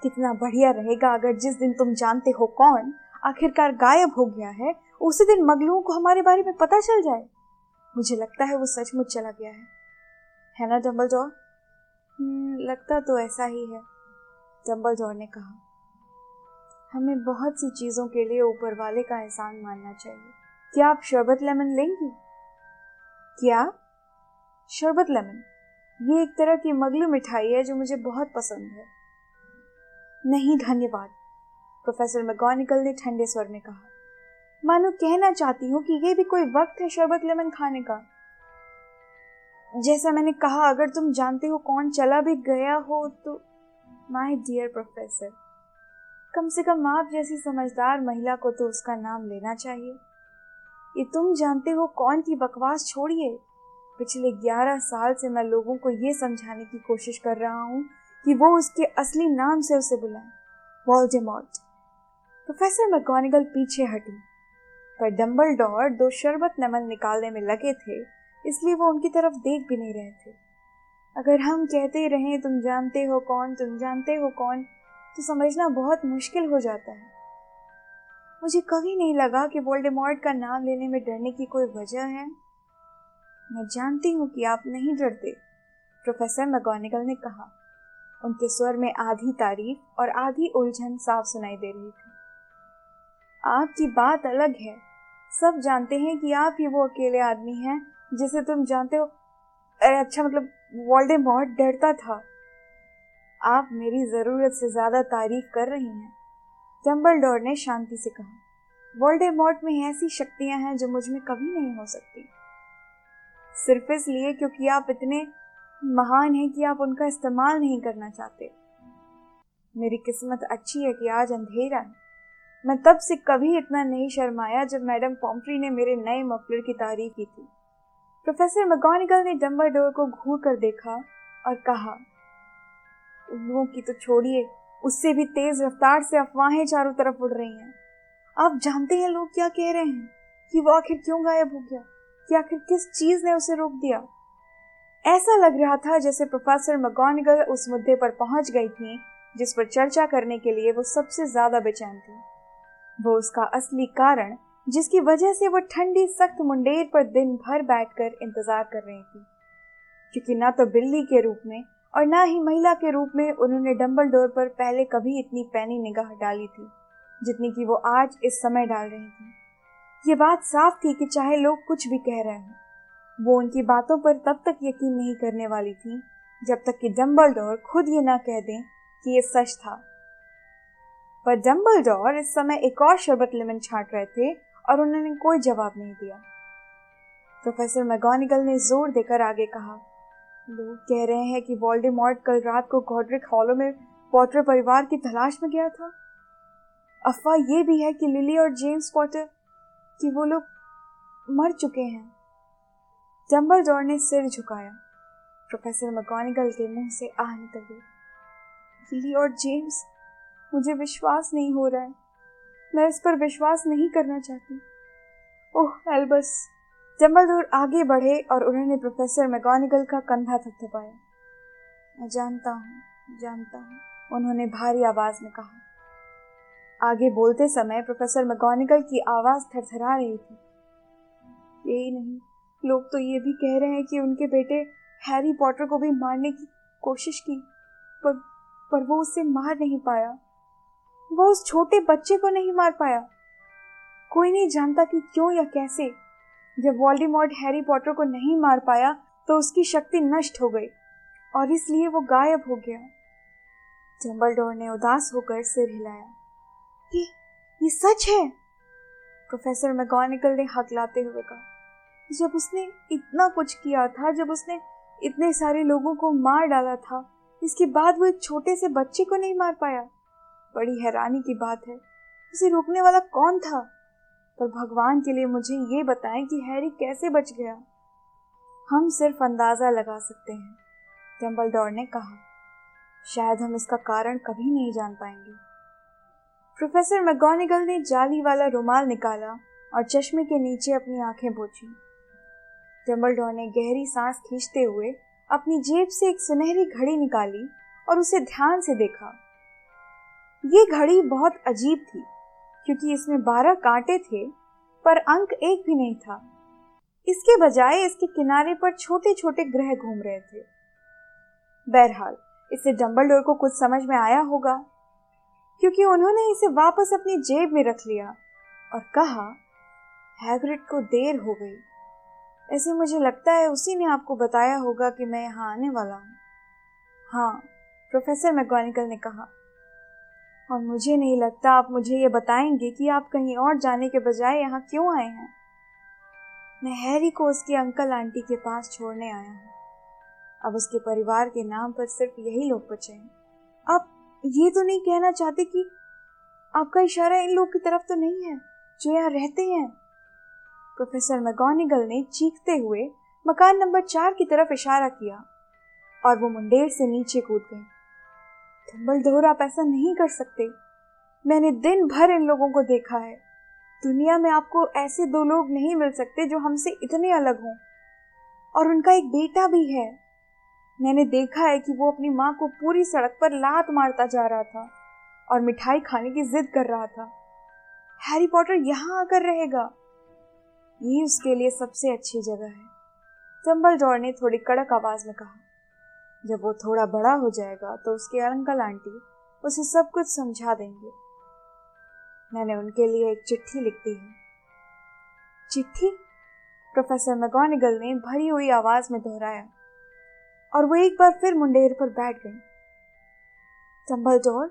कितना बढ़िया रहेगा अगर जिस दिन तुम जानते हो कौन आखिरकार गायब हो गया है उसी दिन मगलुओं को हमारे बारे में पता चल जाए। मुझे लगता है वो सचमुच चला गया है। है ना डम्बल हम्म, लगता तो ऐसा ही है डम्बल ने कहा। हमें बहुत सी चीज़ों के लिए ऊपर वाले का एहसान मानना चाहिए। क्या आप शरबत लेमन लेंगी? क्या? शरबत लेमन। ये एक तरह की मगलू मिठाई है जो मुझे बहुत पसंद है। नहीं, धन्यवाद। प्रोफेसर मैगोनिकल ने ठंडे स्वर में कहा। मानो कहना चाहती हूँ कि ये भी कोई वक्त है शरबत लेमन खाने का। जैसा मैंने कहा, अगर तुम जानते हो कौन चला भी गया हो तो माय डियर प्रोफेसर कम से कम आप जैसी समझदार महिला को तो उसका नाम लेना चाहिए। ये तुम जानते हो कौन की बकवास छोड़िए। पिछले ग्यारह साल से मैं लोगों को ये समझाने की कोशिश कर रहा हूँ कि वो उसके असली नाम से उसे बुलाएँ। वॉल्डेमॉर्ट। प्रोफेसर मैगोनिगल पीछे हटी। पर डम्बल डॉर दो शरबत नमन निकालने में लगे थे, इसलिए वो उनकी तरफ़ देख भी नहीं रहे थे। अगर हम कहते रहे, तुम जानते हो कौन, तुम जानते हो कौन तो समझना बहुत मुश्किल हो जाता है। मुझे कभी नहीं लगा कि वोल्डेमॉर्ट का नाम लेने में डरने की कोई वजह है। मैं जानती हूँ कि आप नहीं डरते, प्रोफेसर मैगोनिगल ने कहा। उनके स्वर में आधी तारीफ़ और आधी उलझन साफ़ सुनाई दे रही थी। आपकी बात अलग है। सब जानते हैं कि आप ही वो अकेले आदमी हैं जिसे तुम जानते हो। अरे अच्छा मतलब वोल्डेमॉर्ट डरता था। आप मेरी ज़रूरत से ज़्यादा तारीफ़ कर रही हैं। डम्बलडोर ने शांति से कहा वर्ल्ड वोल्डेमॉर्ट में ऐसी शक्तियाँ हैं जो मुझमें कभी नहीं हो सकती। सिर्फ़ इसलिए क्योंकि आप इतने महान हैं कि आप उनका इस्तेमाल नहीं करना चाहते। मेरी किस्मत अच्छी है कि आज अंधेरा है। मैं तब से कभी इतना नहीं शर्माया जब मैडम पॉम्फ्री ने मेरे नए मफलर की तारीफ़ की थी। प्रोफेसर मैगोनिगल ने डम्बर को घूर कर देखा और कहा उल्लुओं की तो छोड़िए, उससे भी तेज रफ्तार से अफवाहें चारों तरफ़ उड़ रही हैं। आप जानते हैं लोग क्या कह रहे हैं? कि वो आखिर क्यों गायब हो गया? कि आखिर किस चीज़ ने उसे रोक दिया? ऐसा लग रहा था जैसे प्रोफेसर मगोनिगल उस मुद्दे पर पहुँच गई थी, जिस पर चर्चा करने के लिए वो सबसे ज़्यादा बेचैन थी। वो उसका असली कारण, जिसकी वजह से वो ठंडी, सख्त मुंडेर पर दिन भर बैठकर इंतज़ार कर रही थी। क्योंकि ना तो बिल्ली के रूप में और ना ही महिला के रूप में उन्होंने डम्बल पर पहले कभी इतनी पैनी निगाह डाली थी, जितनी की वो आज इस समय डाल रही थी। ये बात साफ़ थी कि चाहे लोग कुछ भी कह रहे हों, वो उनकी बातों पर तब तक यकीन नहीं करने वाली थी, जब तक कि डम्बल खुद ये ना कह दें कि ये सच था। पर डम्बल इस समय एक और शरबत लेमन छाट रहे थे और उन्होंने कोई जवाब नहीं दिया। प्रोफेसर मैगोनिगल ने ज़ोर देकर आगे कहा लोग कह रहे हैं कि वोल्डेमॉर्ट कल रात को गॉड्रिक हॉलो में पॉटर परिवार की तलाश में गया था। अफवाह ये भी है कि लिली और जेम्स पॉटर कि वो लोग मर चुके हैं। जम्बल डोर ने सिर झुकाया। प्रोफेसर मकॉनिकल के मुँह से आह निकल गई। लिली और जेम्स, मुझे विश्वास नहीं हो रहा है। मैं इस पर विश्वास नहीं करना चाहती। ओह, एल्बस। जम्बलडोर आगे बढ़े और उन्होंने प्रोफेसर मैगोनिगल का कंधा थपथपाया। मैं जानता हूँ जानता हूँ, उन्होंने भारी आवाज़ में कहा। आगे बोलते समय प्रोफेसर मैगोनिगल की आवाज़ थरथरा रही थी। यही नहीं, लोग तो ये भी कह रहे हैं कि उनके बेटे हैरी पॉटर को भी मारने की कोशिश की, पर पर वो उसे मार नहीं पाया। वो उस छोटे बच्चे को नहीं मार पाया। कोई नहीं जानता कि क्यों या कैसे जब वॉल्डीमॉर्ट हैरी पॉटर को नहीं मार पाया तो उसकी शक्ति नष्ट हो गई, और इसलिए वो गायब हो गया। डम्बलडोर ने उदास होकर सिर हिलाया। ये ये सच है? प्रोफेसर मैगोनिकल ने हकलाते हुए कहा। जब उसने इतना कुछ किया था, जब उसने इतने सारे लोगों को मार डाला था, इसके बाद वो एक छोटे से बच्चे को नहीं मार पाया। बड़ी हैरानी की बात है, उसे रोकने वाला कौन था? पर भगवान के लिए मुझे ये बताएँ कि हैरी कैसे बच गया। हम सिर्फ़ अंदाज़ा लगा सकते हैं, डम्बलडोर ने कहा। शायद हम इसका कारण कभी नहीं जान पाएँगे। प्रोफेसर मैगोनिगल ने जाली वाला रुमाल निकाला और चश्मे के नीचे अपनी आँखें पोछी डम्बलडोर ने गहरी सांस खींचते हुए अपनी जेब से एक सुनहरी घड़ी निकाली और उसे ध्यान से देखा। ये घड़ी बहुत अजीब थी क्योंकि इसमें बारह कांटे थे, पर अंक एक भी नहीं था। इसके बजाय इसके किनारे पर छोटे छोटे ग्रह घूम रहे थे। बहरहाल, इससे डम्बलडोर को कुछ समझ में आया होगा, क्योंकि उन्होंने इसे वापस अपनी जेब में रख लिया और कहा, हैग्रिड को देर हो गई। ऐसे मुझे लगता है उसी ने आपको बताया होगा कि मैं यहाँ आने वाला हूँ। हाँ प्रोफेसर मैगोनिकल ने कहा। और मुझे नहीं लगता आप मुझे ये बताएँगे कि आप कहीं और जाने के बजाय यहाँ क्यों आए हैं। मैं हैरी को उसके अंकल आंटी के पास छोड़ने आया हूँ। अब उसके परिवार के नाम पर सिर्फ़ यही लोग बचे हैं। आप ये तो नहीं कहना चाहते कि आपका इशारा इन लोग की तरफ़ तो नहीं है, जो यहाँ रहते हैं। प्रोफेसर मैगोनिगल ने चीखते हुए मकान नंबर चार की तरफ़ इशारा किया और वो मुंडेर से नीचे कूद गए डम्बलडोर आप ऐसा नहीं कर सकते। मैंने दिन भर इन लोगों को देखा है। दुनिया में आपको ऐसे दो लोग नहीं मिल सकते जो हमसे इतने अलग हों। और उनका एक बेटा भी है। मैंने देखा है कि वो अपनी माँ को पूरी सड़क पर लात मारता जा रहा था और मिठाई खाने की जिद कर रहा था। हैरी पॉटर यहाँ आकर रहेगा। ये उसके लिए सबसे अच्छी जगह है। चंबल ने थोड़ी कड़क आवाज़ में कहा। जब वो थोड़ा बड़ा हो जाएगा तो उसके अंकल आंटी उसे सब कुछ समझा देंगे। मैंने उनके लिए एक चिट्ठी लिख दी है। चिट्ठी? प्रोफेसर मैगोनिगल ने भरी हुई आवाज़ में दोहराया और वो एक बार फिर मुंडेर पर बैठ गई। डम्बलडोर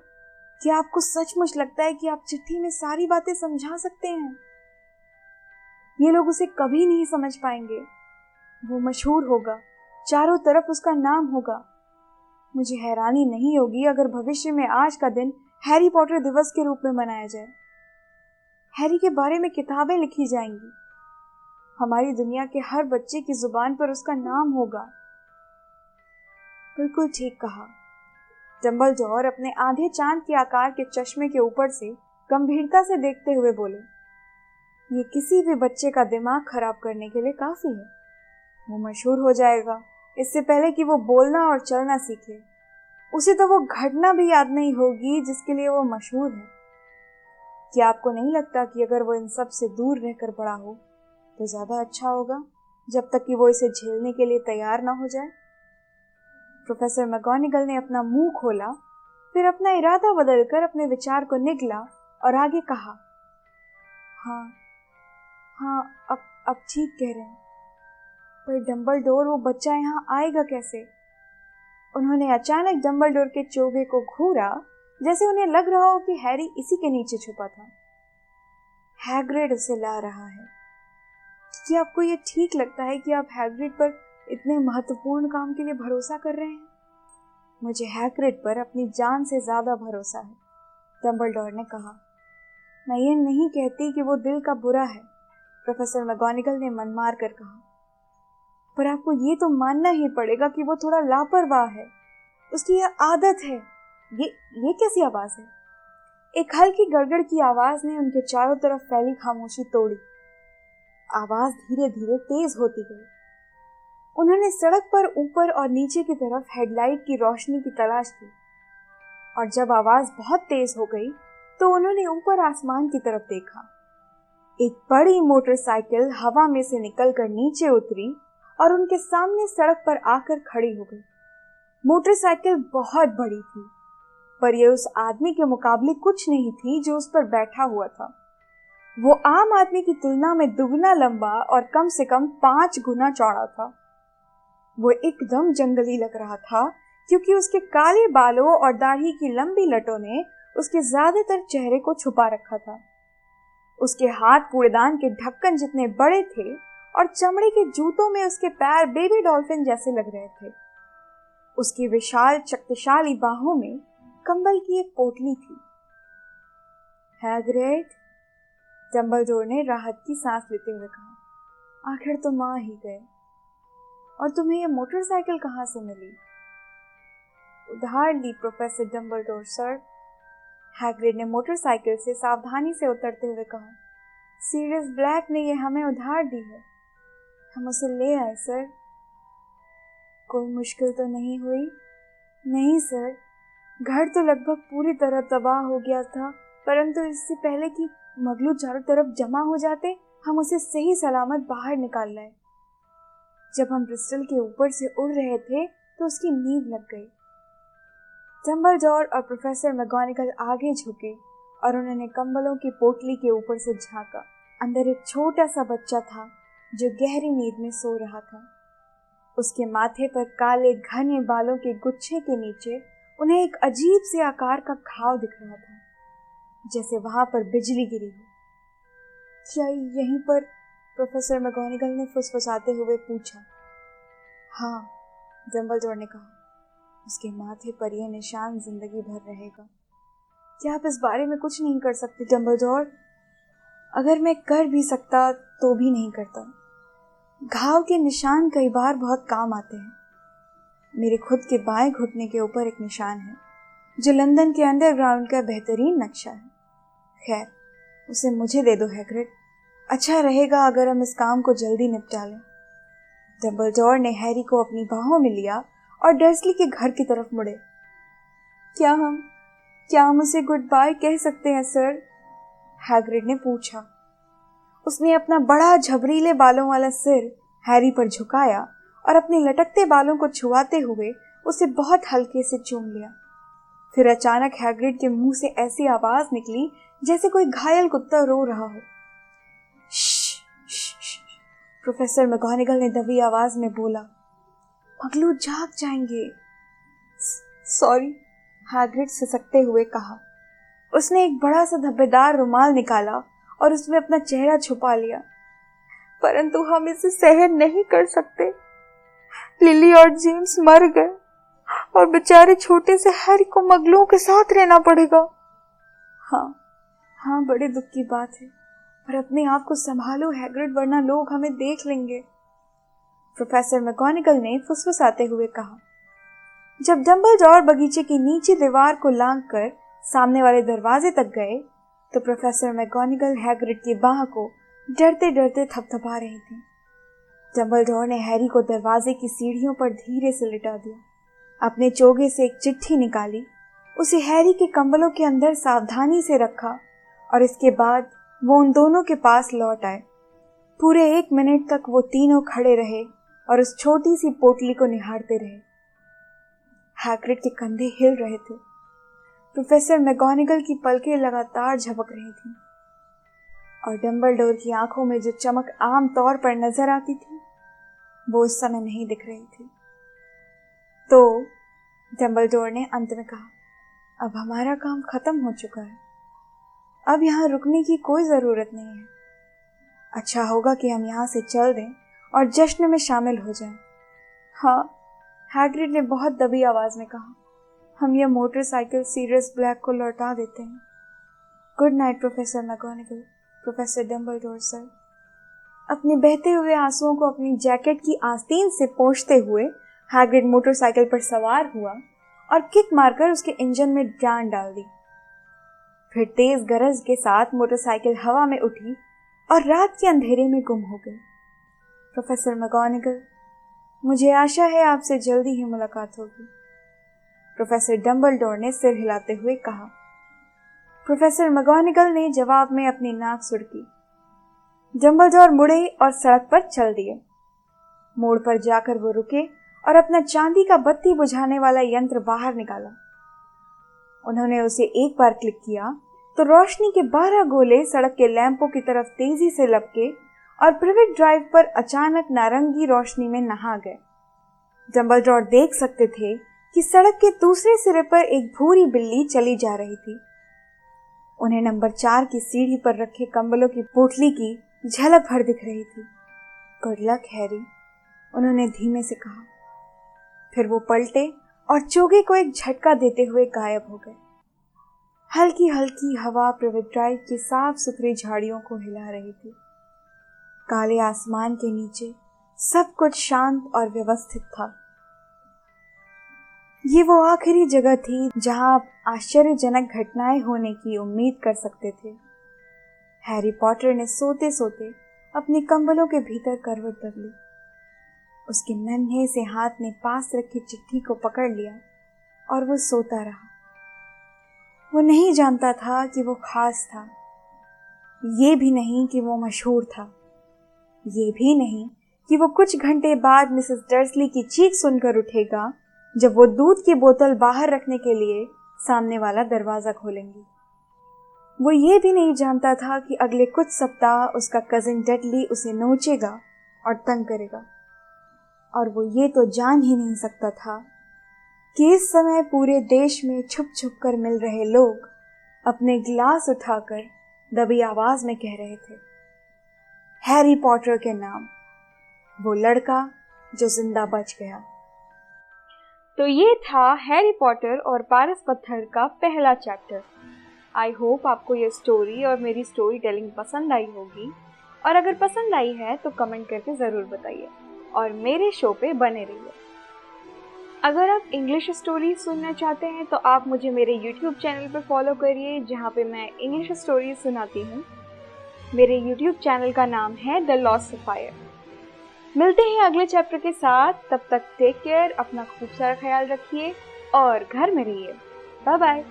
क्या आपको सचमुच लगता है कि आप चिट्ठी में सारी बातें समझा सकते हैं? ये लोग उसे कभी नहीं समझ पाएँगे। वो मशहूर होगा। चारों तरफ़ उसका नाम होगा। मुझे हैरानी नहीं होगी अगर भविष्य में आज का दिन हैरी पॉटर दिवस के रूप में मनाया जाए। हैरी के बारे में किताबें लिखी जाएँगी। हमारी दुनिया के हर बच्चे की ज़ुबान पर उसका नाम होगा। बिल्कुल ठीक कहा। डम्बलडोर अपने आधे चाँद के आकार के चश्मे के ऊपर से गंभीरता से देखते हुए बोले, ये किसी भी बच्चे का दिमाग खराब करने के लिए काफ़ी है। वो मशहूर हो जाएगा। इससे पहले कि वो बोलना और चलना सीखे। उसे तो वो घटना भी याद नहीं होगी जिसके लिए वो मशहूर है। क्या आपको नहीं लगता कि अगर वो इन सबसे दूर रहकर बड़ा हो तो ज़्यादा अच्छा होगा, जब तक कि वो इसे झेलने के लिए तैयार ना हो जाए? प्रोफेसर मैगोनिगल ने अपना मुँह खोला, फिर अपना इरादा बदलकर अपने विचार को निकला और आगे कहा हाँ हाँ अब अब ठीक कह रहे हैं। पर डम्बल डोर वो बच्चा यहाँ आएगा कैसे? उन्होंने अचानक डम्बल डोर के चोगे को घूरा, जैसे उन्हें लग रहा हो कि हैरी इसी के नीचे छुपा था। हैग्रिड उसे ला रहा है। क्या आपको ये ठीक लगता है कि आप हैग्रिड पर इतने महत्वपूर्ण काम के लिए भरोसा कर रहे हैं? मुझे हैग्रिड पर अपनी जान से ज़्यादा भरोसा है डम्बलडोर ने कहा। मैं ये नहीं कहती कि वो दिल का बुरा है, प्रोफेसर मैगोनिकल ने मन मार कर कहा। पर आपको ये तो मानना ही पड़ेगा कि वो थोड़ा लापरवाह है। उसकी यह आदत है। ये ये कैसी आवाज़ है? एक हल्की गड़गड़ की आवाज़ ने उनके चारों तरफ़ फैली खामोशी तोड़ी। आवाज़ धीरे धीरे तेज होती गई। उन्होंने सड़क पर ऊपर और नीचे की तरफ़ हेडलाइट की रोशनी की तलाश की। और जब आवाज़ बहुत तेज हो गई तो उन्होंने ऊपर आसमान की तरफ़ देखा। एक बड़ी मोटरसाइकिल हवा में से निकलकर नीचे उतरी और उनके सामने सड़क पर आकर खड़ी हो गई। मोटरसाइकिल बहुत बड़ी थी, पर यह उस आदमी के मुकाबले कुछ नहीं थी जो उस पर बैठा हुआ था। वो आम आदमी की तुलना में दुगना लंबा और कम से कम पाँच गुना चौड़ा था। वो एकदम जंगली लग रहा था, क्योंकि उसके काले बालों और दाढ़ी की लंबी लटों ने उसके ज़्यादातर चेहरे को छुपा रखा था। उसके हाथ कूड़ेदान के ढक्कन जितने बड़े थे और चमड़े के जूतों में उसके पैर बेबी डॉल्फिन जैसे लग रहे थे। उसकी विशाल, शक्तिशाली बाहों में कंबल की एक पोटली थी। हैग्रेट डम्बलडोर ने राहत की सांस लेते हुए कहा, आखिर तो माँ ही गए। और तुम्हें ये मोटरसाइकिल कहाँ से मिली? उधार ली प्रोफेसर डम्बलडोर सर। हैग्रिड ने मोटरसाइकिल से सावधानी से उतरते हुए कहा सीरियस ब्लैक ने यह हमें उधार दी है। हम उसे ले आए, सर। कोई मुश्किल तो नहीं हुई? नहीं, सर। घर तो लगभग पूरी तरह तबाह हो गया था, परंतु इससे पहले कि मगलू चारों तरफ़ जमा हो जाते, हम उसे सही सलामत बाहर निकाल लाए। जब हम ब्रिस्टल के ऊपर से उड़ रहे थे तो उसकी नींद लग गई। चंबल डम्बलडोर और प्रोफेसर मैगोनिकल आगे झुके और उन्होंने कंबलों की पोटली के ऊपर से झांका। अंदर एक छोटा सा बच्चा था। जो गहरी नींद में सो रहा था। उसके माथे पर काले घने बालों के गुच्छे के नीचे उन्हें एक अजीब से आकार का घाव दिख रहा था, जैसे वहाँ पर बिजली गिरी हो। क्या यहीं पर प्रोफेसर मैगोनिगल ने फुसफुसाते हुए पूछा? हाँ जम्बलडोर ने कहा, उसके माथे पर यह निशान ज़िंदगी भर रहेगा। क्या आप इस बारे में कुछ नहीं कर सकते डम्बलडोर अगर मैं कर भी सकता तो भी नहीं करता। घाव के निशान कई बार बहुत काम आते हैं। मेरे खुद के बाएँ घुटने के ऊपर एक निशान है, जो लंदन के अंडरग्राउंड का बेहतरीन नक्शा है। खैर, उसे मुझे दे दो हैग्रिड अच्छा रहेगा अगर हम इस काम को जल्दी निपटा लें। डम्बलडोर ने हैरी को अपनी बाहों में लिया और डर्सली के घर की तरफ़ मुड़े। क्या हम क्या हम उसे गुड बाय कह सकते हैं, सर? हैग्रिड ने पूछा। उसने अपना बड़ा झबरीले बालों वाला सिर हैरी पर झुकाया और अपने लटकते बालों को छुआते हुए उसे बहुत हल्के से चूम लिया। फिर अचानक हैग्रिड के मुँह से ऐसी आवाज़ निकली जैसे कोई घायल कुत्ता रो रहा हो। प्रोफेसर मैगोनिगल ने दबी आवाज़ में बोला। पगलू जाग जाएँगे। सॉरी, हैग्रिड सिसकते हुए कहा। उसने एक बड़ा सा धब्बेदार रुमाल निकाला और उसमें अपना चेहरा छुपा लिया। परंतु हम इसे सहन नहीं कर सकते। लिली और जेम्स मर गए और बेचारे छोटे से हैरी को मगलों के साथ रहना पड़ेगा। हाँ हाँ बड़े दुख की बात है, पर अपने आप को संभालो, हैग्रिड, वरना लोग हमें देख लेंगे। प्रोफेसर मैगोनिकल ने फुसफुसाते हुए कहा, जब डम्बलडोर बगीचे की नीचे दीवार को लांग कर सामने वाले दरवाजे तक गए तो प्रोफेसर मैगोनिकल हैग्रिड की बाह को डरते डरते थपथपा रहे थे। डम्बलडोर ने हैरी को दरवाजे की सीढ़ियों पर धीरे से लिटा दिया। अपने चोगे से एक चिट्ठी निकाली। उसे हैरी के कंबलों के अंदर सावधानी से रखा और इसके बाद वो उन दोनों के पास लौट आए। पूरे एक मिनट तक वो तीनों खड़े रहे और उस छोटी सी पोटली को निहारते रहे। हैक्रिड के कंधे हिल रहे थे। प्रोफेसर मैगोनिगल की पलकें लगातार झपक रही थी और डम्बलडोर की आँखों में जो चमक आम तौर पर नज़र आती थी, वो उस समय नहीं दिख रही थी। तो डम्बलडोर ने अंत में कहा, अब हमारा काम खत्म हो चुका है। अब यहाँ रुकने की कोई ज़रूरत नहीं है। अच्छा होगा कि हम यहाँ से चल दें और जश्न में शामिल हो जाएँ। हाँ हैग्रिड ने बहुत दबी आवाज़ में कहा हम यह मोटरसाइकिल सीरियस ब्लैक को लौटा देते हैं। Good night, professor McGonagall professor Dumbledore, sir. अपने बहते हुए आंसुओं को अपनी जैकेट की आस्तीन से पोंछते हुए हैग्रिड मोटरसाइकिल पर सवार हुआ और किक मारकर उसके इंजन में जान डाल दी। फिर तेज गरज के साथ मोटरसाइकिल हवा में उठी और रात के अंधेरे में गुम हो गई। प्रोफेसर मैगोनिगल मुझे आशा है आपसे जल्दी ही मुलाकात होगी। प्रोफेसर डम्बलडोर ने सिर हिलाते हुए कहा। प्रोफेसर मैगोनिगल ने जवाब में अपनी नाक सुड़की डम्बलडोर मुड़े और सड़क पर चल दिए। मोड़ पर जाकर वो रुके और अपना चांदी का बत्ती बुझाने वाला यंत्र बाहर निकाला। उन्होंने उसे एक बार क्लिक किया तो रोशनी के बारह गोले सड़क के लैंपों की तरफ़ तेज़ी से लपके और प्राइवेट ड्राइव पर अचानक नारंगी रोशनी में नहा गए। डम्बलडोर देख सकते थे कि सड़क के दूसरे सिरे पर एक भूरी बिल्ली चली जा रही थी। उन्हें नंबर चार की सीढ़ी पर रखे कंबलों की पोटली की झलक भर दिख रही थी। गुड लक, हैरी, उन्होंने धीमे से कहा। फिर वो पलटे और चोगे को एक झटका देते हुए गायब हो गए। हल्की हल्की हवा प्रवेट ड्राइव की साफ़ सुथरी झाड़ियों को हिला रही थी। काले आसमान के नीचे सब कुछ शांत और व्यवस्थित था। ये वो आखिरी जगह थी जहाँ आप आश्चर्यजनक घटनाएँ होने की उम्मीद कर सकते थे। हैरी पॉटर ने सोते सोते अपने कंबलों के भीतर करवट बदली। उसके नन्हे से हाथ ने पास रखी चिट्ठी को पकड़ लिया और वो सोता रहा। वो नहीं जानता था कि वो खास था। ये भी नहीं कि वो मशहूर था। ये भी नहीं कि वो कुछ घंटे बाद मिसेस डर्सली की चीख सुनकर उठेगा जब वो दूध की बोतल बाहर रखने के लिए सामने वाला दरवाज़ा खोलेंगी। वो ये भी नहीं जानता था कि अगले कुछ सप्ताह उसका कजिन डेडली उसे नोचेगा और तंग करेगा। और वो ये तो जान ही नहीं सकता था कि इस समय पूरे देश में छुप छुप कर मिल रहे लोग अपने गिलास उठाकर दबी आवाज़ में कह रहे थे हैरी पॉटर के नाम। वो लड़का जो ज़िंदा बच गया। तो ये था हैरी पॉटर और पारस पत्थर का पहला चैप्टर आई होप आपको ये स्टोरी और मेरी स्टोरी टेलिंग पसंद आई होगी। और अगर पसंद आई है तो कमेंट करके ज़रूर बताइए। और मेरे शो पे बने रहिए। अगर आप इंग्लिश स्टोरी सुनना चाहते हैं तो आप मुझे मेरे यूट्यूब चैनल पर फॉलो करिए, जहाँ पे मैं इंग्लिश स्टोरी सुनाती हूँ। मेरे यूट्यूब चैनल का नाम है द लॉस फायर मिलते हैं अगले चैप्टर के साथ। तब तक टेक केयर अपना खूब सारा ख्याल रखिए और घर में रहिए। Bye bye